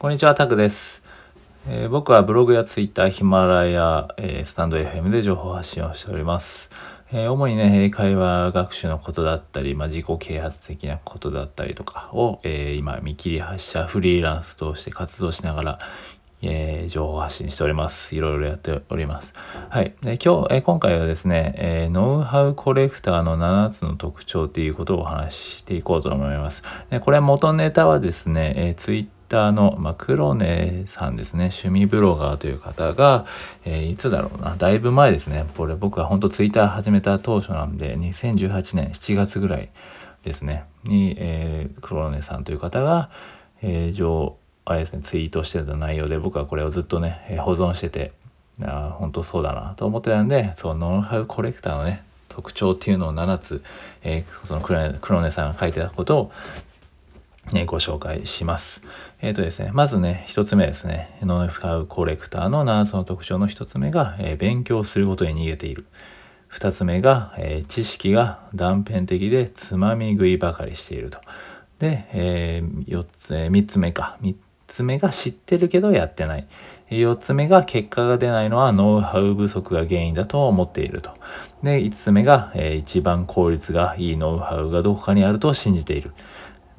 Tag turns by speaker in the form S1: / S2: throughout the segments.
S1: こんにちは、タクです。えー、僕はブログやツイッター、ヒマラヤ、えー、スタンド FM で情報発信をしております。えー、主にね、英会話学習のことだったり、まあ、自己啓発的なことだったりとかを、え今、見切り発車、フリーランスとして活動しながら、えー、情報発信しております。いろいろやっております。はい。で今日、えー、今回はですね、えー、ノウハウコレクターの7つの特徴っていうことをお話ししていこうと思います。でこれ元ネタはですね、えー、ツイッターの、まあ、黒根さんですね、趣味ブロガーという方が、えー、いつだろうな、だいぶ前ですね、これ僕は本当ツイッター始めた当初なんで、2018年7月ぐらいですね、に、えー、黒根さんという方が、えー、上、あれですね、ツイートしてた内容で僕はこれをずっとね、え保存してて、あ本当そうだなと思ってたんで、そのノウハウコレクターのね、特徴っていうのを7つ、えー、その黒根さんが書いてたことを、ご紹介します。えっ、ー、とですね、まずね、1つ目ですね、ノウハウコレクターの7つの特徴の1つ目が、えー、勉強することに逃げている。2つ目が、えー、知識が断片的でつまみ食いばかりしていると。で、えー、つ、えー、3つ目か。3つ目が知ってるけどやってない。4つ目が結果が出ないのはノウハウ不足が原因だと思っていると。で、5つ目が、えー、一番効率がいいノウハウがどこかにあると信じている。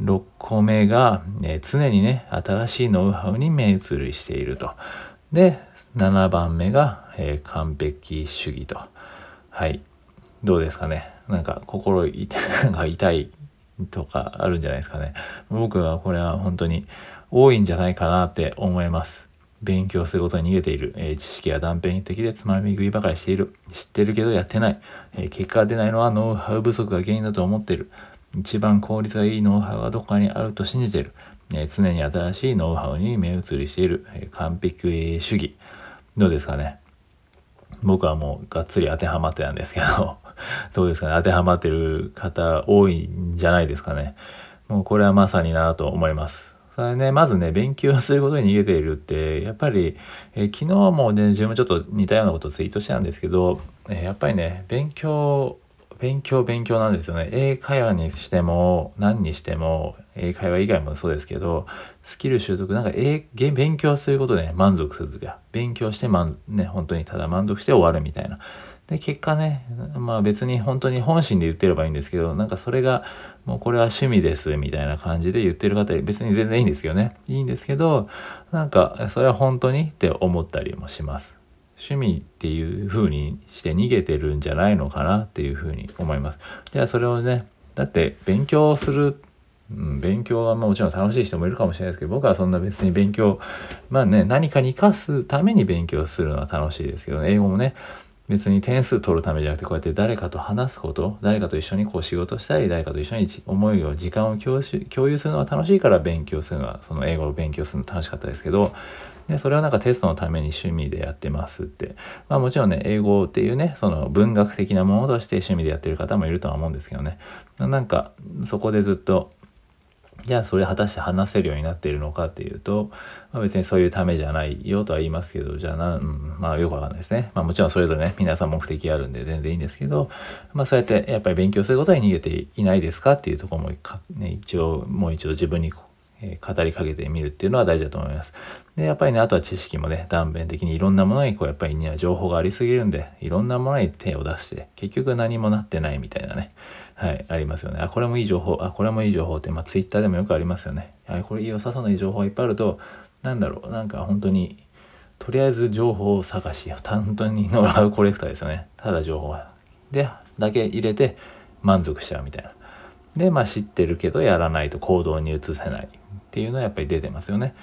S1: 6個目が、え、常にね、新しいノウハウに目移りしていると。で、7番目が、えー、完璧主義と。はい。どうですかね？なんか心 痛いとかあるんじゃないですかね？僕はこれは本当に多いんじゃないかなって思います。勉強することに逃げている。えー、知識は断片的でつまみ食いばかりしている。知ってるけどやってない。えー、結果が出ないのはノウハウ不足が原因だと思っている。一番効率がいいノウハウはどこかにあると信じている。えー、常に新しいノウハウに目移りしている。え完璧主義。どうですかね？僕はもうがっつり当てはまってたんですけど どうですかね？当てはまってる方多いんじゃないですかね？もうこれはまさになと思います。それね、まずね、勉強することに逃げているって、やっぱり、えー、昨日もね、自分ちょっと似たようなことをツイートしたんですけど、えー、やっぱりね、勉強、勉強、勉強なんですよね。英会話にしても、何にしても、英会話以外もそうですけど、スキル習得、なんか英、勉強することで、ね、満足するときは、勉強して満、ね、本当にただ満足して終わるみたいな。で、結果ね、まあ別に本当に本心で言ってればいいんですけど、なんかそれが、もうこれは趣味ですみたいな感じで言ってる方、別に全然いいんですよね。いいんですけど、なんかそれは本当にって思ったりもします。趣味っていう風にして逃げてるんじゃないのかなっていう風に思います。じゃあそれをね、だって勉強するうん、勉強はもちろん楽しい人もいるかもしれないですけど僕はそんな別に勉強まあね何かに生かすために勉強するのは楽しいですけど、ね、英語もね別に点数取るためじゃなくてこうやって誰かと話すこと誰かと一緒にこう仕事したり誰かと一緒に思いを時間を共有するのは楽しいから勉強するのはその英語を勉強するの楽しかったですけどでそれはなんかテストのために趣味でやってますって。まあもちろんね英語っていうねその文学的なものとして趣味でやってる方もいるとは思うんですけどね。なんかそこでずっとじゃあそれ果たして話せるようになっているのかっていうと、まあ、別にそういうためじゃないよとは言いますけど、じゃあな、うん、まあよくわかんないですね。まあもちろんそれぞれね、皆さん目的あるんで全然いいんですけど、まあそうやってやっぱり勉強することに逃げていないですかっていうとこも、ね、一応、もう一度自分にえ語りかけてみるっていうのは大事だと思います。で、やっぱりね、あとは知識もね、断片的にいろんなものに、こう、やっぱりには情報がありすぎるんで、いろんなものに手を出して、結局何もなってないみたいなね、はい、ありますよね。あ、これもいい情報、あ、これもいい情報って、まあ、ツイッターでもよくありますよね。あ、これ良さそうないい情報がいっぱいあると、なんだろう、なんか本当に、とりあえず情報を探し、本当にノウハウコレクターですよね。ただ情報は。で、だけ入れて満足しちゃうみたいな。で、まあ知ってるけどやらないと行動に移せないっていうのはやっぱり出てますよね。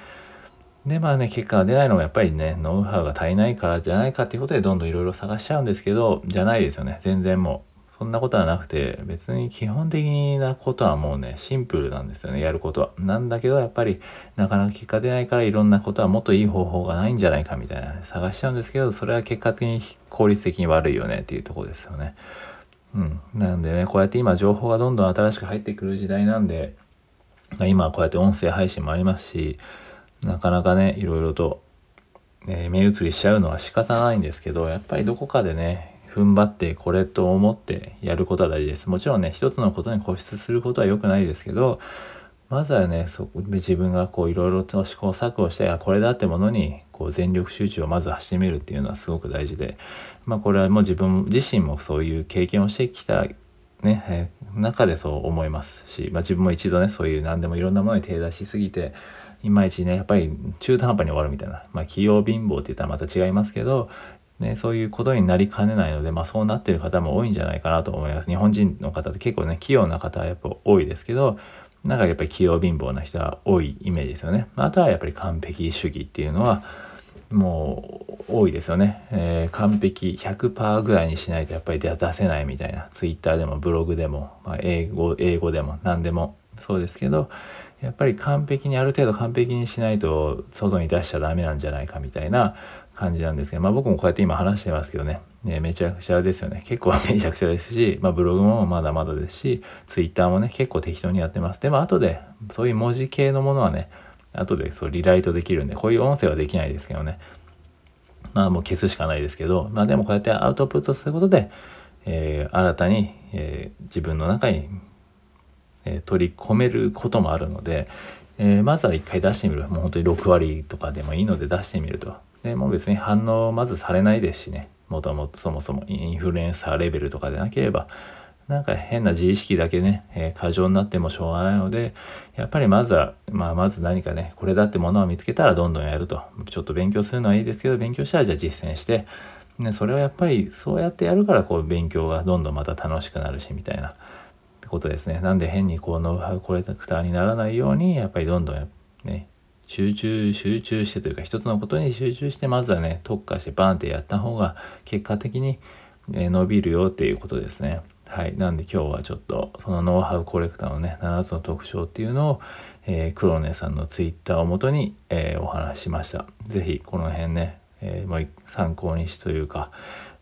S1: でまあね結果が出ないのもやっぱりねノウハウが足りないからじゃないかっていうことでどんどんいろいろ探しちゃうんですけどじゃないですよね全然もうそんなことはなくて別に基本的なことはもうねシンプルなんですよねやることは。なんだけどやっぱりなかなか結果出ないからいろんなことはもっといい方法がないんじゃないかみたいな探しちゃうんですけどそれは結果的に効率的に悪いよねっていうとこですよね。うん、なんでねこうやって今情報がどんどん新しく入ってくる時代なんでまあ、今はこうやって音声配信もありますしなかなかねいろいろと、ね、目移りしちゃうのは仕方ないんですけどやっぱりどこかでね踏ん張ってこれと思ってやることは大事です。もちろんね一つのことに固執することは良くないですけどまずはねそ自分がこういろいろと試行錯誤してこれだってものにこう全力集中をまずしてみるっていうのはすごく大事で、まあ、これはもう自分自身もそういう経験をしてきたね、中でそう思いますし、まあ、自分も一度ねそういう何でもいろんなものに手出しすぎていまいちねやっぱり中途半端に終わるみたいな、まあ、器用貧乏って言ったらまた違いますけどね、そういうことになりかねないので、まあ、そうなってる方も多いんじゃないかなと思います。日本人の方って結構ね器用な方はやっぱ多いですけどなんかやっぱり器用貧乏な人は多いイメージですよね。あとはやっぱり完璧主義っていうのはもう多いですよね。えー、完璧100%ぐらいにしないとやっぱり出せないみたいな。ツイッターでもブログでも、まあ、英語、英語でも何でもそうですけど、やっぱり完璧にある程度完璧にしないと外に出しちゃダメなんじゃないかみたいな感じなんですけど、まあ僕もこうやって今話してますけどね、ねめちゃくちゃですよね。結構 めちゃくちゃですし、まあブログもまだまだですし、ツイッターもね、結構適当にやってます。でも後で、そういう文字系のものはね、後でそうリライトできるんで、こういう音声はできないですけどね。まあもう消すしかないですけど、まあでもこうやってアウトプットすることで、えー、新たに、えー、自分の中に、えー、取り込めることもあるので、えまずは一回出してみる。もう本当に6割とかでもいいので出してみると。でもう別に反応まずされないですしねもともとそもそもインフルエンサーレベルとかでなければなんか変な自意識だけね、えー、過剰になってもしょうがないので、やっぱりまずは、まあまず何かね、これだってものを見つけたらどんどんやると。ちょっと勉強するのはいいですけど、勉強したらじゃあ実践して、ね、それはやっぱりそうやってやるからこう勉強がどんどんまた楽しくなるしみたいなことですね。なんで変にこうノウハウコレクターにならないように、やっぱりどんどんね、集中集中してというか一つのことに集中してまずはね特化してバンってやった方が結果的に伸びるよっていうことですね。はい。なんで今日はちょっとそのノウハウコレクターのね7つの特徴っていうのを、えー、黒根さんのツイッターをもとに、えー、お話ししました。是非この辺ね、えー、参考にしというか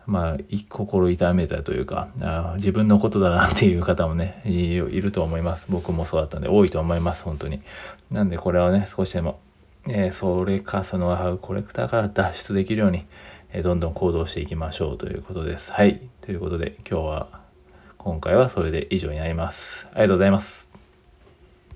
S1: まあ、心痛めたというかあ自分のことだなっていう方もねいると思います。僕もそうだったんで多いと思います本当に。なんでこれはね少しでも、えー、それかそのコレクターから脱出できるように、えー、どんどん行動していきましょうということです。はい。ということで今日は今回はそれで以上になります。ありがとうございます。